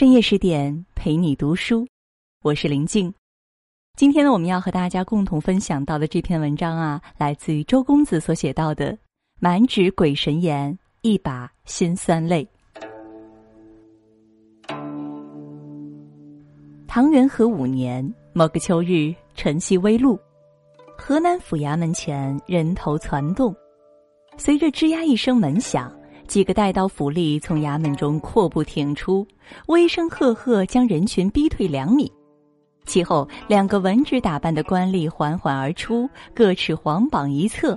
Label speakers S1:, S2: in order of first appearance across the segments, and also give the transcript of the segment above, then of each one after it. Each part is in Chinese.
S1: 深夜十点陪你读书，我是林静。今天呢，我们要和大家共同分享到的这篇文章啊，来自于周公子所写到的“满纸鬼神言，一把辛酸泪”。唐元和五年某个秋日，晨曦微露，河南府衙门前人头攒动，随着吱呀一声门响。几个带刀府吏从衙门中阔步挺出，威声赫赫，将人群逼退两米。其后，两个文职打扮的官吏缓缓而出，各持黄榜一册，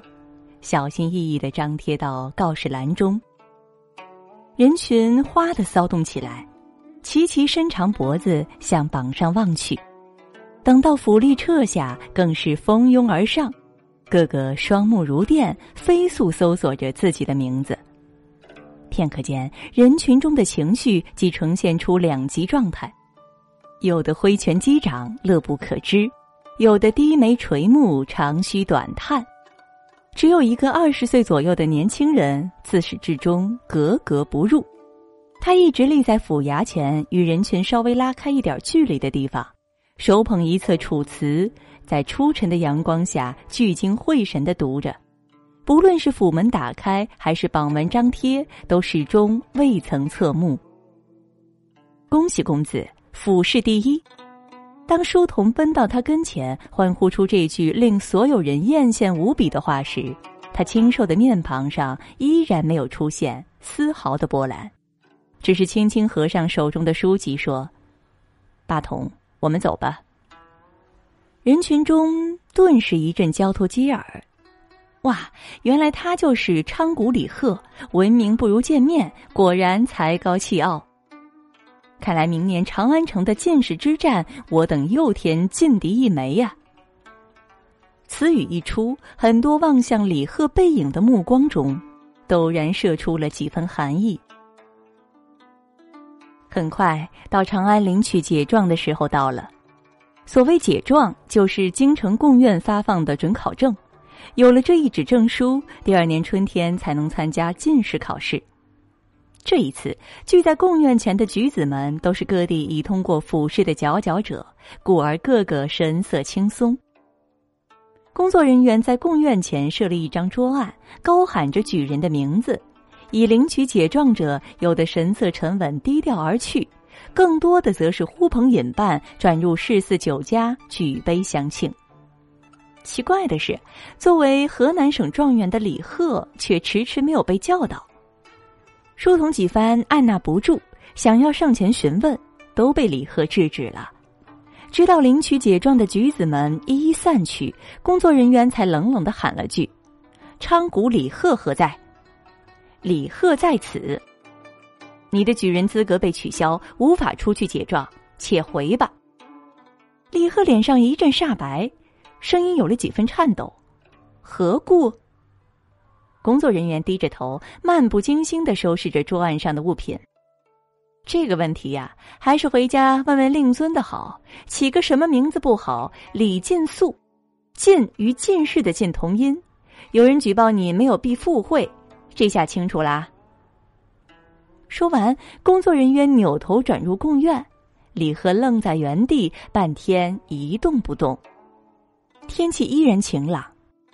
S1: 小心翼翼地张贴到告示栏中。人群哗的骚动起来，齐齐伸长脖子向榜上望去。等到府吏撤下，更是蜂拥而上，个个双目如电，飞速搜索着自己的名字。片刻间，人群中的情绪即呈现出两极状态：有的挥拳击掌，乐不可支；有的低眉垂目，长吁短叹。只有一个二十岁左右的年轻人，自始至终格格不入。他一直立在府衙前，与人群稍微拉开一点距离的地方，手捧一册《楚辞》，在初晨的阳光下聚精会神地读着。不论是府门打开还是榜文张贴，都始终未曾侧目。恭喜公子，府试第一！当书童奔到他跟前，欢呼出这句令所有人艳羡无比的话时，他清瘦的面庞上依然没有出现丝毫的波澜，只是轻轻合上手中的书籍，说：“八童，我们走吧。”人群中顿时一阵交头接耳。哇，原来他就是昌谷李贺，闻名不如见面，果然才高气傲。看来明年长安城的进士之战，我等又添劲敌一枚呀！此语一出，很多望向李贺背影的目光中，陡然射出了几分寒意。很快，到长安领取解状的时候到了。所谓解状，就是京城贡院发放的准考证。有了这一纸证书，第二年春天才能参加进士考试。这一次聚在贡院前的举子们，都是各地已通过府试的佼佼者，故而个个神色轻松。工作人员在贡院前设立一张桌案，高喊着举人的名字。以领取解状者，有的神色沉稳低调而去，更多的则是呼朋引伴，转入市肆酒家，举杯相庆。奇怪的是，作为河南省状元的李贺却迟迟没有被叫到。书童几番按捺不住，想要上前询问，都被李贺制止了。直到领取解状的举子们一一散去，工作人员才冷冷的喊了句：“昌谷李贺何在？”“李贺在此。”“你的举人资格被取消，无法出去解状，且回吧。”李贺脸上一阵煞白。声音有了几分颤抖，何故？工作人员低着头，漫不经心的收拾着桌案上的物品。这个问题呀，还是回家问问令尊的好。起个什么名字不好？李进素，进与进士的进同音。有人举报你没有避赴会，这下清楚啦。说完，工作人员扭头转入贡院，李贺愣在原地，半天一动不动。天气依然晴朗，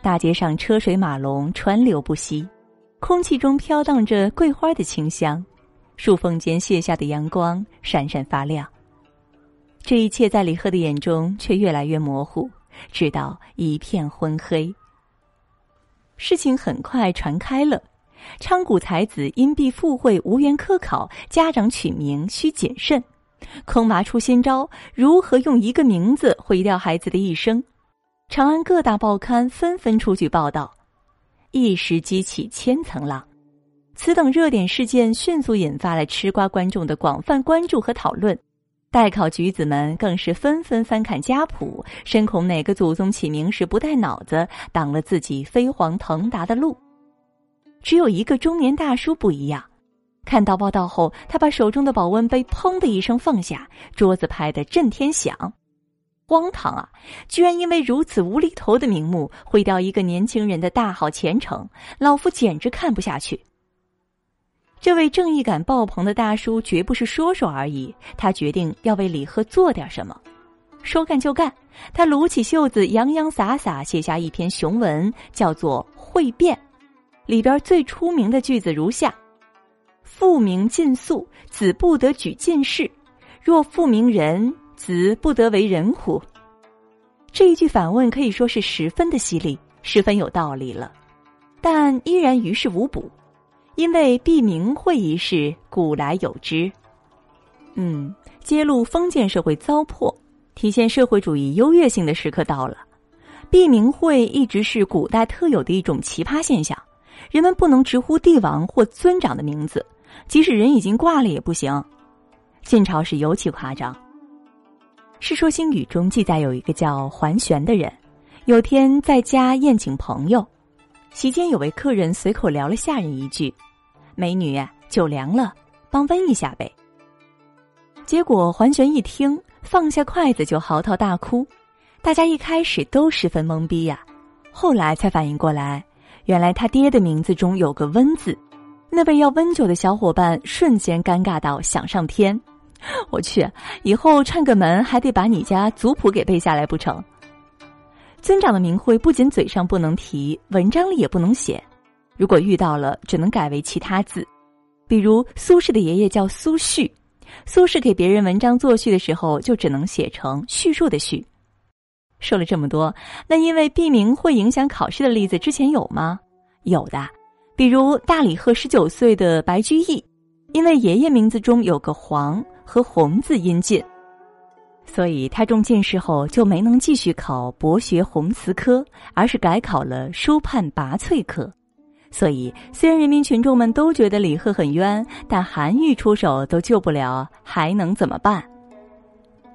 S1: 大街上车水马龙，川流不息，空气中飘荡着桂花的清香，树缝间卸下的阳光闪闪发亮。这一切在李贺的眼中却越来越模糊，直到一片昏黑。事情很快传开了，昌谷才子因避赴会无缘科考，家长取名需谨慎。空麻出新招，如何用一个名字毁掉孩子的一生？长安各大报刊纷纷出具报道，一时激起千层浪。此等热点事件迅速引发了吃瓜观众的广泛关注和讨论。待考举子们更是纷纷翻看家谱，深恐哪个祖宗起名时不带脑子，挡了自己飞黄腾达的路。只有一个中年大叔不一样，看到报道后，他把手中的保温杯砰的一声放下，桌子拍得震天响。荒唐啊！居然因为如此无厘头的名目毁掉一个年轻人的大好前程，老夫简直看不下去。这位正义感爆棚的大叔绝不是说说而已，他决定要为李贺做点什么。说干就干，他撸起袖子，洋洋洒洒写下一篇雄文，叫做《会变》。里边最出名的句子如下：“父名尽肃，子不得举进士；若父名仁，子不得为人乎？”这一句反问可以说是十分的犀利，十分有道理了，但依然于事无补。因为避名讳一事，古来有之。嗯，揭露封建社会糟粕，体现社会主义优越性的时刻到了。避名讳一直是古代特有的一种奇葩现象，人们不能直呼帝王或尊长的名字，即使人已经挂了也不行。晋朝时尤其夸张，《世说新语》中记载有一个叫桓玄的人，有天在家宴请朋友，席间有位客人随口聊了下人一句。美女，酒凉了，帮温一下呗。结果桓玄一听，放下筷子就嚎啕大哭。大家一开始都十分懵逼呀，后来才反应过来，原来他爹的名字中有个“温”字。那位要温酒的小伙伴瞬间尴尬到想上天。我去，以后串个门还得把你家族谱给背下来不成？尊长的名讳不仅嘴上不能提，文章里也不能写。如果遇到了，只能改为其他字，比如苏轼的爷爷叫苏旭，苏轼给别人文章作序的时候，就只能写成叙述的叙。说了这么多，那因为避名会影响考试的例子之前有吗？有的，比如大理贺十九岁的白居易，因为爷爷名字中有个黄和红字音近，所以他中进士后就没能继续考博学红词科，而是改考了书判拔萃科。所以，虽然人民群众们都觉得李贺很冤，但韩愈出手都救不了，还能怎么办？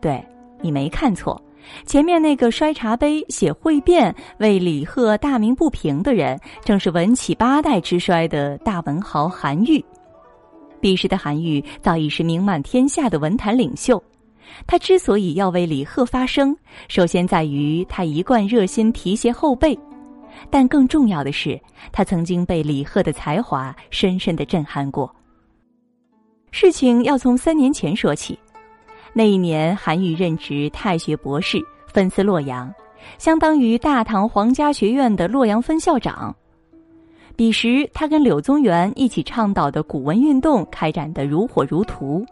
S1: 对你没看错，前面那个摔茶杯、写会变、为李贺大鸣不平的人，正是文起八代之衰的大文豪韩愈。彼时的韩愈早已是名满天下的文坛领袖，他之所以要为李贺发声，首先在于他一贯热心提携后辈。但更重要的是，他曾经被李贺的才华深深的震撼过。事情要从三年前说起，那一年韩愈任职太学博士，分司洛阳，相当于大唐皇家学院的洛阳分校长。彼时，他跟柳宗元一起倡导的古文运动开展得如火如荼。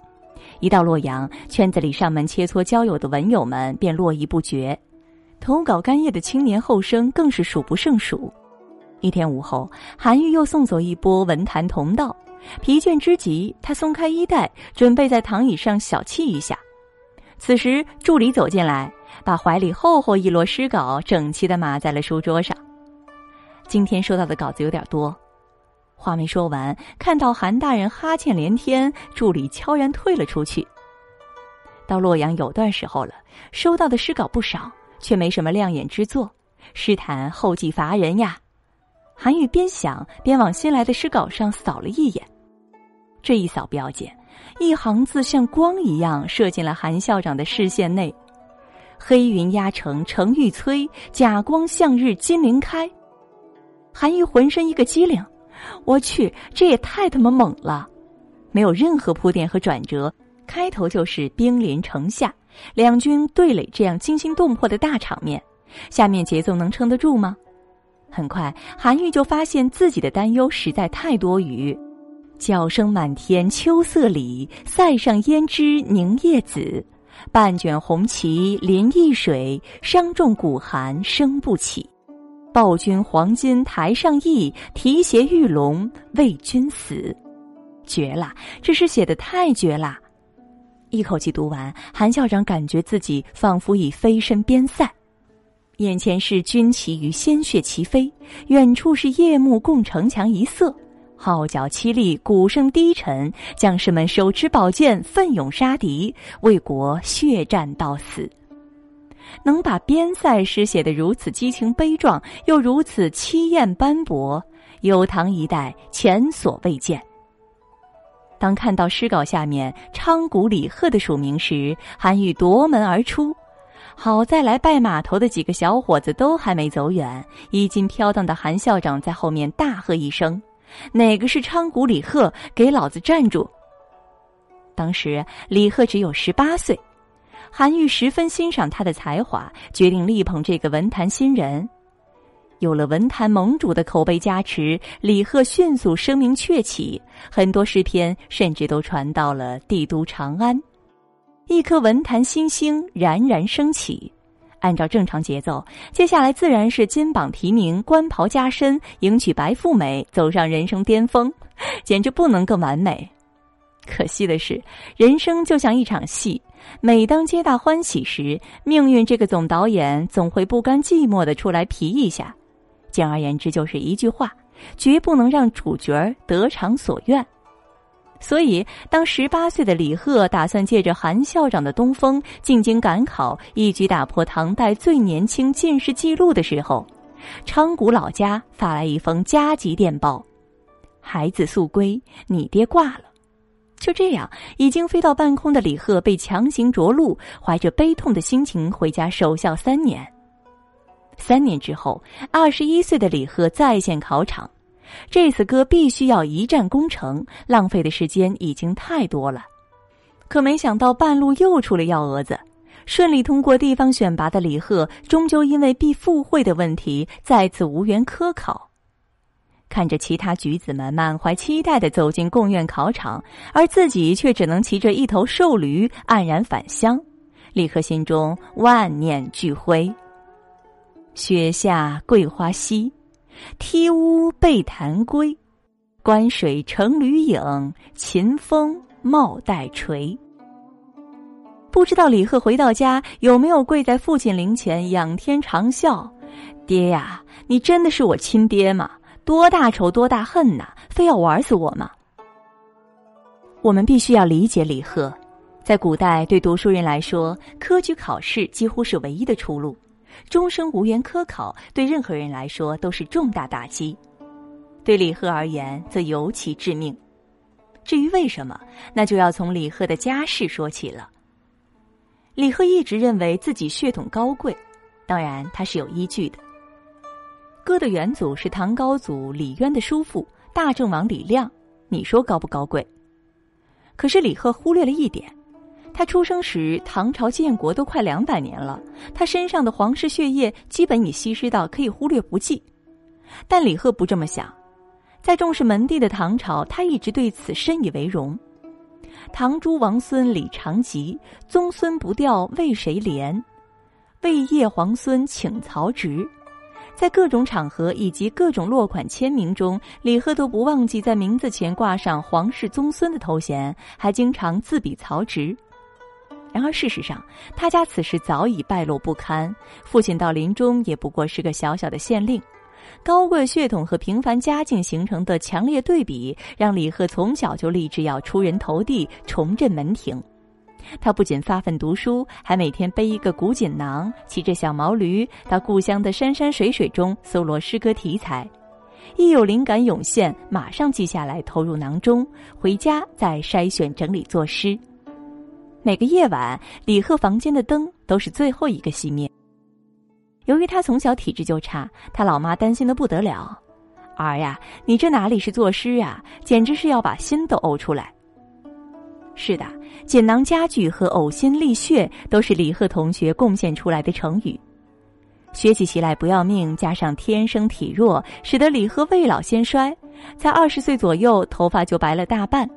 S1: 一到洛阳，圈子里上门切磋交友的文友们便络绎不绝。投稿干叶的青年后生更是数不胜数。一天午后，韩愈又送走一波文坛同道，疲倦之极，他松开衣带，准备在躺椅上小憩一下。此时，助理走进来，把怀里厚厚一摞诗稿整齐的码在了书桌上。今天收到的稿子有点多，话没说完，看到韩大人哈欠连天，助理悄然退了出去。到洛阳有段时候了，收到的诗稿不少。却没什么亮眼之作，诗坛后继乏人呀。韩愈边想边往新来的诗稿上扫了一眼，这一扫不要紧，一行字像光一样射进了韩校长的视线内：“黑云压城城欲摧，甲光向日金鳞开。”韩愈浑身一个机灵，我去，这也太他妈猛了！没有任何铺垫和转折，开头就是兵临城下。两军对垒这样惊心动魄的大场面，下面节奏能撑得住吗？很快，韩愈就发现自己的担忧实在太多余。角声满天秋色里，塞上胭脂凝夜紫。半卷红旗临易水，伤重鼓寒声不起。报君黄金台上意，提携玉龙为君死。绝了，这诗写的太绝了。一口气读完，韩校长感觉自己仿佛已飞身边塞，眼前是军旗与鲜血齐飞，远处是夜幕共城墙一色，号角凄厉，鼓声低沉，将士们手持宝剑，奋勇杀敌，为国血战到死。能把边塞诗写得如此激情悲壮，又如此凄艳斑驳，有唐一代前所未见。当看到诗稿下面“昌谷李贺”的署名时，韩愈夺门而出。好在来拜码头的几个小伙子都还没走远，衣襟飘荡的韩校长在后面大喝一声：“哪个是昌谷李贺？给老子站住！当时李贺只有十八岁，韩愈十分欣赏他的才华，决定力捧这个文坛新人。有了文坛盟主的口碑加持，李贺迅速声名鹊起，很多诗篇甚至都传到了帝都长安，一颗文坛新星冉冉升起。按照正常节奏，接下来自然是金榜题名、官袍加身、迎娶白富美，走上人生巅峰，简直不能更完美。可惜的是，人生就像一场戏，每当皆大欢喜时，命运这个总导演总会不甘寂寞的出来皮一下。简而言之，就是一句话：绝不能让主角得偿所愿。所以，当十八岁的李贺打算借着韩校长的东风进京赶考，一举打破唐代最年轻进士记录的时候，昌谷老家发来一封加急电报：“孩子速归，你爹挂了。”就这样，已经飞到半空的李贺被强行着陆，怀着悲痛的心情回家守孝三年。三年之后，二十一岁的李贺再现考场，这次哥必须要一战功成，浪费的时间已经太多了。可没想到半路又出了幺蛾子，顺利通过地方选拔的李贺，终究因为必赴会的问题，再次无缘科考。看着其他举子们满怀期待的走进贡院考场，而自己却只能骑着一头瘦驴黯然返乡，李贺心中万念俱灰。雪下桂花稀，梯屋背潭归。观水成驴影，秦风帽带垂。不知道李贺回到家有没有跪在父亲灵前仰天长啸：“爹呀，你真的是我亲爹吗？多大仇多大恨呐！非要玩死我吗？”我们必须要理解李贺，在古代对读书人来说，科举考试几乎是唯一的出路。终生无缘科考，对任何人来说都是重大打击。对李贺而言，则尤其致命。至于为什么，那就要从李贺的家世说起了。李贺一直认为自己血统高贵，当然他是有依据的。哥的元祖是唐高祖李渊的叔父大正王李亮，你说高不高贵？可是李贺忽略了一点。他出生时，唐朝建国都快两百年了，他身上的皇室血液基本已稀释到可以忽略不计。但李贺不这么想，在重视门第的唐朝，他一直对此深以为荣。唐诸王孙李长吉，宗孙不调为谁怜？魏业皇孙请曹植，在各种场合以及各种落款签名中，李贺都不忘记在名字前挂上皇室宗孙的头衔，还经常自比曹植。然而，事实上，他家此时早已败落不堪。父亲到临终也不过是个小小的县令，高贵血统和平凡家境形成的强烈对比，让李贺从小就立志要出人头地，重振门庭。他不仅发奋读书，还每天背一个古锦囊，骑着小毛驴到故乡的山山水水中搜罗诗歌题材，一有灵感涌现，马上记下来投入囊中，回家再筛选整理作诗。每个夜晚，李贺房间的灯都是最后一个熄灭。由于他从小体质就差，他老妈担心的不得了：“儿呀，你这哪里是作诗啊，简直是要把心都呕出来。”是的，锦囊佳句和呕心沥血都是李贺同学贡献出来的成语。学起习来不要命，加上天生体弱，使得李贺未老先衰，才二十岁左右，头发就白了大半。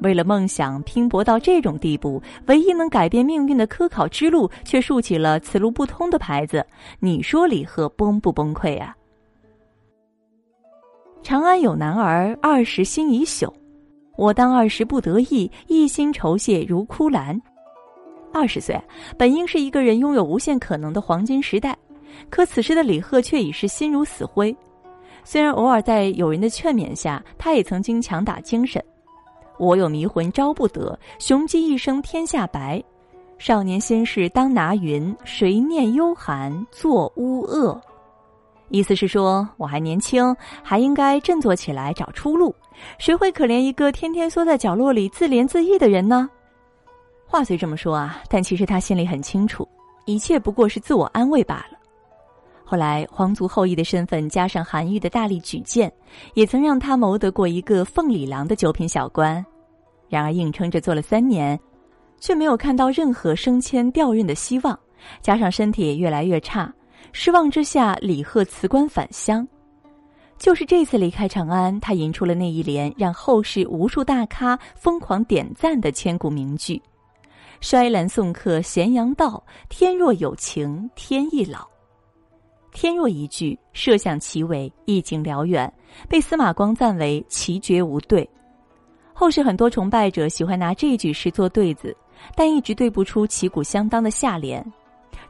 S1: 为了梦想拼搏到这种地步，唯一能改变命运的科考之路却竖起了此路不通的牌子。你说李贺崩不崩溃啊？长安有男儿，二十心已朽。我当二十不得意，一心酬谢如枯兰。二十岁本应是一个人拥有无限可能的黄金时代，可此时的李贺却已是心如死灰。虽然偶尔在友人的劝勉下，他也曾经强打精神。我有迷魂招不得，雄鸡一声天下白。少年心事当拿云，谁念幽寒作乌恶？意思是说，我还年轻，还应该振作起来找出路。谁会可怜一个天天缩在角落里自怜自艾的人呢？话虽这么说啊，但其实他心里很清楚，一切不过是自我安慰罢了。后来皇族后裔的身份加上韩愈的大力举荐，也曾让他谋得过一个凤里郎的九品小官。然而硬撑着做了三年，却没有看到任何升迁调任的希望，加上身体也越来越差，失望之下，李贺辞官返乡。就是这次离开长安，他吟出了那一联让后世无数大咖疯狂点赞的千古名句：“衰兰送客咸阳道，天若有情天亦老。”天若一句，设想其伟，意境辽远，被司马光赞为奇绝无对。后世很多崇拜者喜欢拿这句诗做对子，但一直对不出旗鼓相当的下联。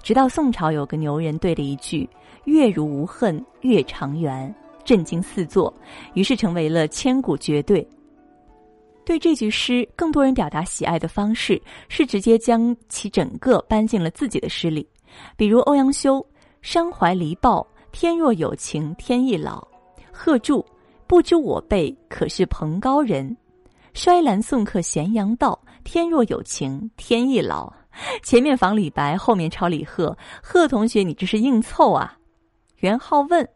S1: 直到宋朝有个牛人对了一句“月如无恨月长圆”，震惊四座，于是成为了千古绝对。对这句诗，更多人表达喜爱的方式是直接将其整个搬进了自己的诗里，比如欧阳修。伤怀离抱，天若有情天亦老。贺铸，不知我辈可是蓬高人。衰兰送客咸阳道，天若有情天亦老。前面仿李白，后面抄李贺。贺同学，你这是硬凑啊！元好问：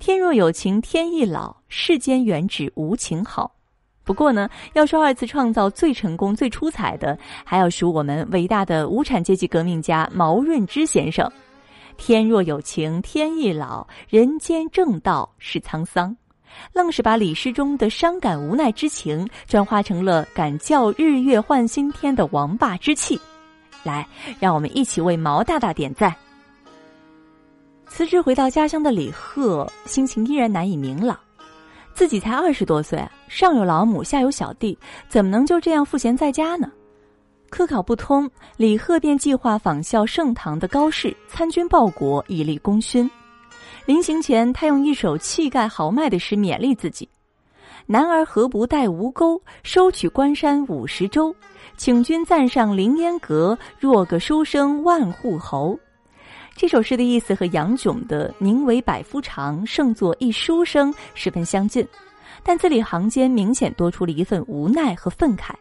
S1: 天若有情天亦老，世间原只无情好。不过呢，要说二次创造最成功、最出彩的，还要数我们伟大的无产阶级革命家毛润之先生。天若有情天亦老，人间正道是沧桑，愣是把李诗中的伤感无奈之情转化成了敢叫日月换新天的王霸之气。来，让我们一起为毛大大点赞。辞职回到家乡的李贺，心情依然难以明朗。自己才二十多岁，上有老母，下有小弟，怎么能就这样赋闲在家呢？科考不通，李贺便计划仿效盛唐的高适参军报国，以立功勋。临行前，他用一首气概豪迈的诗勉励自己：“男儿何不带吴钩，收取关山五十州？请君暂上凌烟阁，若个书生万户侯。”这首诗的意思和杨炯的“宁为百夫长，胜作一书生”十分相近，但字里行间明显多出了一份无奈和愤慨。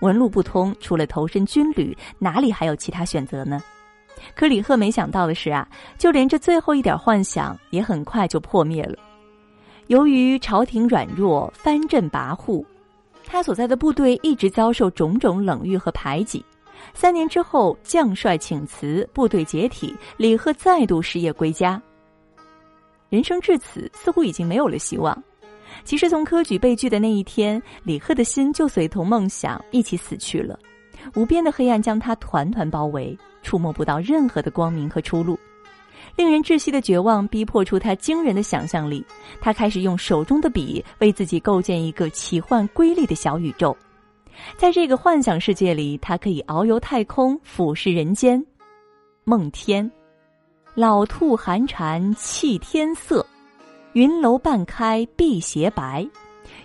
S1: 文路不通，除了投身军旅，哪里还有其他选择呢？可李贺没想到的是啊，就连这最后一点幻想也很快就破灭了。由于朝廷软弱，藩镇跋扈，他所在的部队一直遭受种种冷遇和排挤。三年之后，将帅请辞，部队解体，李贺再度失业归家。人生至此，似乎已经没有了希望。其实从科举被拒的那一天，李贺的心就随同梦想一起死去了。无边的黑暗将他团团包围，触摸不到任何的光明和出路。令人窒息的绝望逼迫出他惊人的想象力，他开始用手中的笔为自己构建一个奇幻瑰丽的小宇宙。在这个幻想世界里，他可以遨游太空，俯视人间。梦天，老兔寒蝉泣天色。云楼半开碧斜白，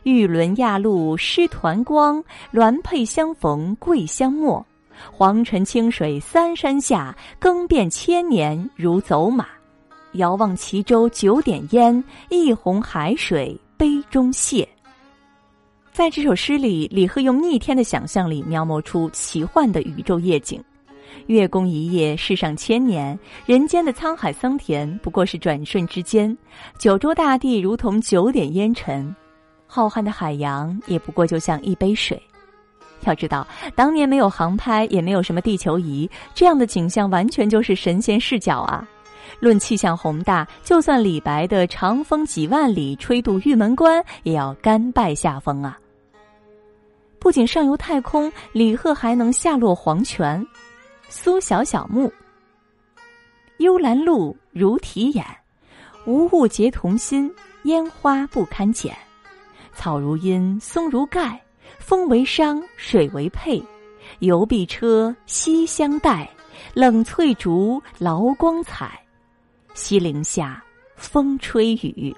S1: 玉轮亚露湿团光。鸾佩相逢桂香没，黄尘清水三山下。更变千年如走马，遥望齐州九点烟。一泓海水杯中泻。在这首诗里，李贺用逆天的想象力描摹出奇幻的宇宙夜景。月宫一夜，世上千年；人间的沧海桑田，不过是转瞬之间。九州大地如同九点烟尘，浩瀚的海洋也不过就像一杯水。要知道，当年没有航拍，也没有什么地球仪，这样的景象完全就是神仙视角啊！论气象宏大，就算李白的“长风几万里，吹度玉门关”也要甘拜下风啊！不仅上游太空，李贺还能下落黄泉。苏小小墓，幽兰露如啼眼，无物结同心，烟花不堪剪。草如茵，松如盖，风为裳，水为佩。游碧车，西厢带，冷翠竹，劳光彩。西陵下，风吹雨。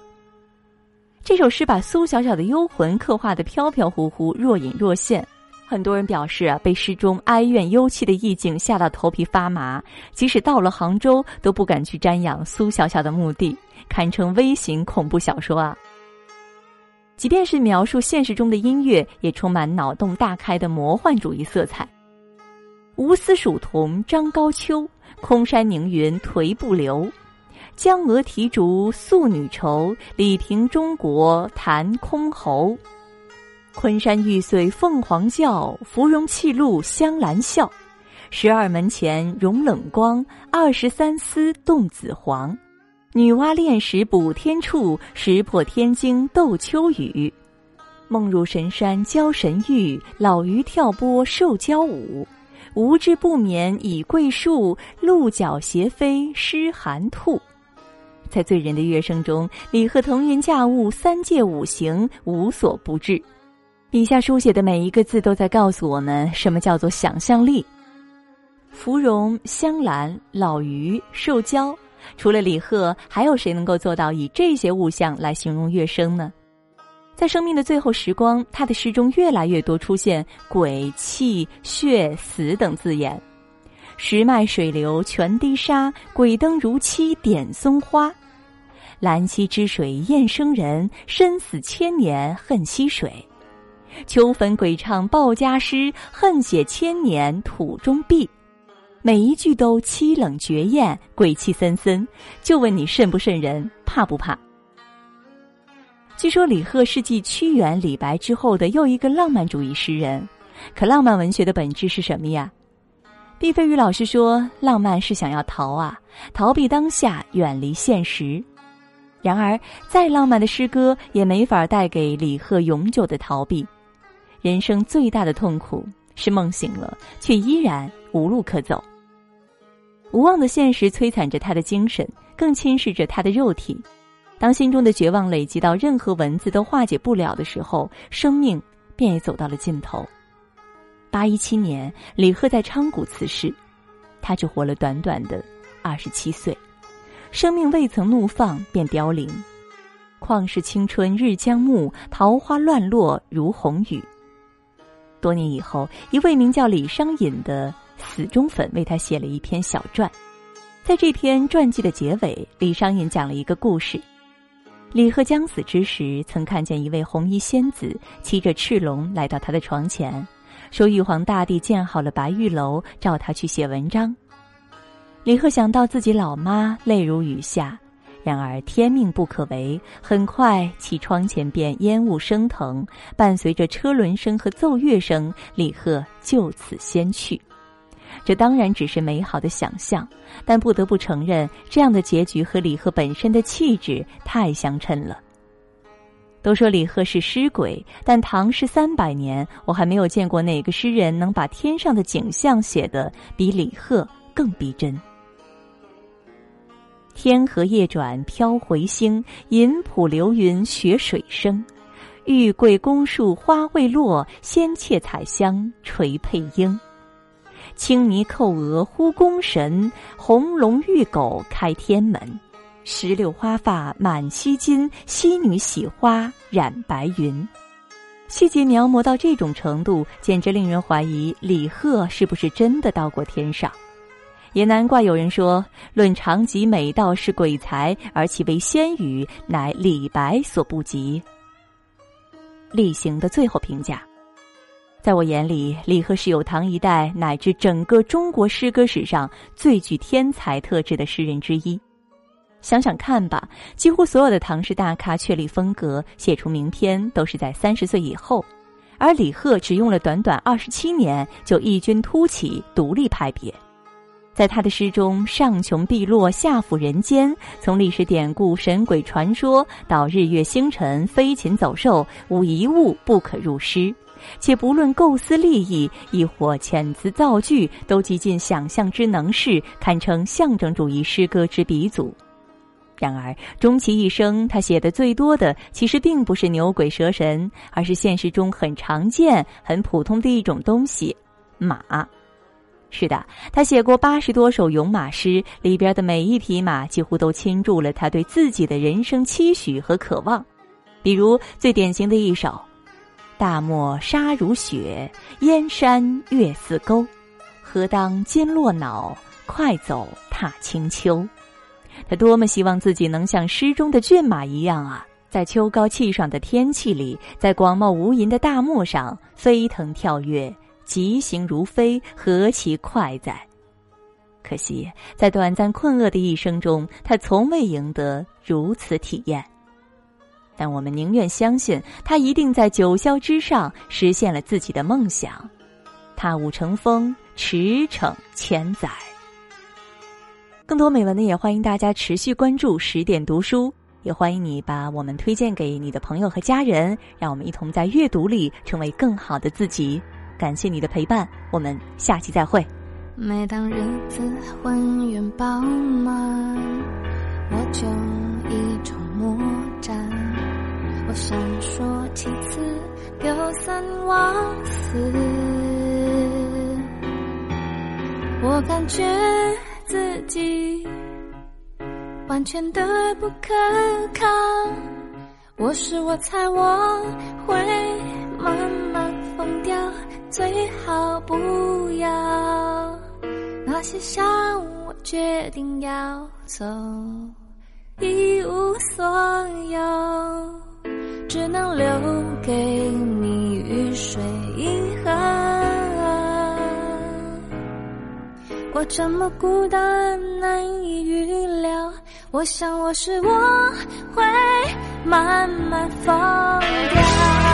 S1: 这首诗把苏小小的幽魂刻画的飘飘忽忽，若隐若现。很多人表示啊，被诗中哀怨幽凄的意境吓到头皮发麻，即使到了杭州都不敢去瞻仰苏小小的墓地，堪称微型恐怖小说啊。即便是描述现实中的音乐，也充满脑洞大开的魔幻主义色彩。无丝蜀桐张高秋，空山凝云颓不流。江娥啼竹素女愁，李亭中国弹箜篌。昆山玉碎凤凰叫，芙蓉泣露香兰笑。十二门前融冷光，二十三丝动紫黄。女娲炼石补天处，石破天惊斗秋雨。梦入神山教神域，老鱼跳波受教舞。无知不眠倚桂树，鹿角斜飞失寒兔。在醉人的乐声中，李贺腾云驾雾，三界五行无所不至。笔下书写的每一个字都在告诉我们，什么叫做想象力。芙蓉、香兰、老鱼、寿娇，除了李贺，还有谁能够做到以这些物象来形容乐声呢？在生命的最后时光，他的诗中越来越多出现“鬼”“气”“血”“死”等字眼。石脉水流泉滴沙，鬼灯如漆点松花。兰溪之水验生人，身死千年恨溪水。秋坟鬼唱报家诗，恨写千年土中碧。每一句都凄冷绝艳，鬼气森森。就问你瘆不瘆人，怕不怕？据说李贺是继屈原、李白之后的又一个浪漫主义诗人。可浪漫文学的本质是什么呀？毕飞宇老师说，浪漫是想要逃啊，逃避当下，远离现实。然而，再浪漫的诗歌也没法带给李贺永久的逃避。人生最大的痛苦是梦醒了，却依然无路可走。无望的现实摧残着他的精神，更侵蚀着他的肉体。当心中的绝望累积到任何文字都化解不了的时候，生命便也走到了尽头。八一七年，李贺在昌谷辞世，他只活了短短的二十七岁，生命未曾怒放便凋零。旷世青春日将暮，桃花乱落如红雨。多年以后，一位名叫李商隐的死忠粉为他写了一篇小传。在这篇传记的结尾，李商隐讲了一个故事：李贺将死之时，曾看见一位红衣仙子骑着赤龙来到他的床前，说玉皇大帝建好了白玉楼，召他去写文章。李贺想到自己老妈，泪如雨下。然而天命不可违，很快其窗前便烟雾升腾，伴随着车轮声和奏乐声，李贺就此仙去。这当然只是美好的想象，但不得不承认，这样的结局和李贺本身的气质太相称了。都说李贺是诗鬼，但唐诗三百年，我还没有见过哪个诗人能把天上的景象写得比李贺更逼真。天河夜转飘回星，银浦流云雪水声。玉桂宫树花未落，仙妾采香垂佩缨。青泥叩额呼宫神，红龙玉狗开天门。石榴花发满溪金，西女洗花染白云。细节描摹到这种程度，简直令人怀疑李贺是不是真的到过天上。也难怪有人说，论长吉美道是鬼才，而其为仙语，乃李白所不及。厉行的最后评价，在我眼里，李贺是有唐一代乃至整个中国诗歌史上最具天才特质的诗人之一。想想看吧，几乎所有的唐诗大咖确立风格、写出名篇，都是在三十岁以后，而李贺只用了短短二十七年，就异军突起，独立派别。在他的诗中，上穷碧落下抚人间，从历史典故、神鬼传说到日月星辰、飞禽走兽，无一物不可入诗。且不论构思立意，亦或遣词造句，都极尽想象之能事，堪称象征主义诗歌之鼻祖。然而，终其一生，他写的最多的其实并不是牛鬼蛇神，而是现实中很常见、很普通的一种东西——马。是的，他写过八十多首咏马诗，里边的每一匹马几乎都倾注了他对自己的人生期许和渴望。比如最典型的一首：“大漠沙如雪，燕山月似钩，何当金络脑，快走踏清秋。”他多么希望自己能像诗中的骏马一样啊，在秋高气爽的天气里，在广袤无垠的大漠上飞腾跳跃。疾行如飞，何其快哉！可惜，在短暂困厄的一生中，他从未赢得如此体验。但我们宁愿相信，他一定在九霄之上实现了自己的梦想，踏雾成风，驰骋千载。更多美文呢，也欢迎大家持续关注十点读书，也欢迎你把我们推荐给你的朋友和家人，让我们一同在阅读里成为更好的自己。感谢你的陪伴，我们下期再会。
S2: 每当日子浑圆饱满，我就一筹莫展。我闪烁其词，丢三忘四。我感觉自己完全的不可靠。我是我猜我会慢慢，最好不要。那些伤我决定要走，一无所有，只能留给你雨水银河。我这么孤单，难以预料。我想我是我会慢慢疯掉。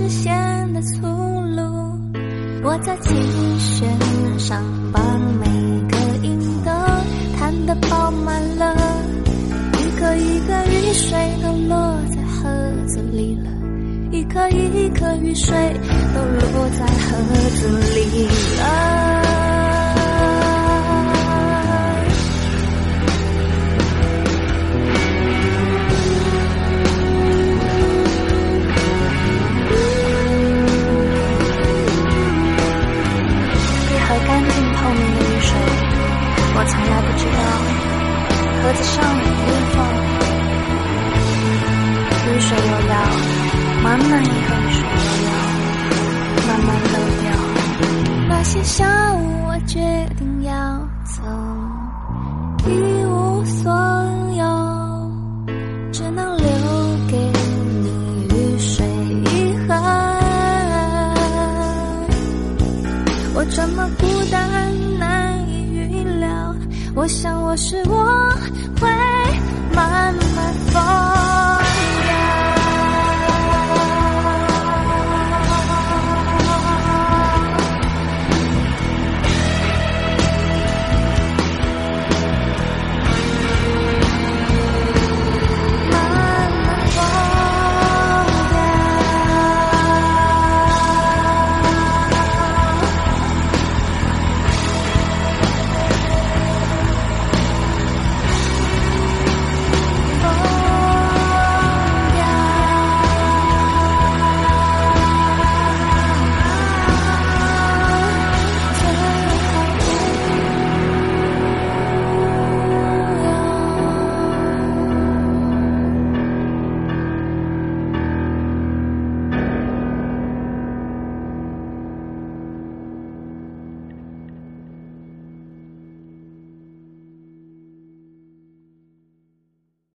S2: 是显得粗鲁。我在琴弦上把每个音都弹得饱满了，一颗一颗雨水都落在盒子里了，一颗一颗雨水都落在盒子里了。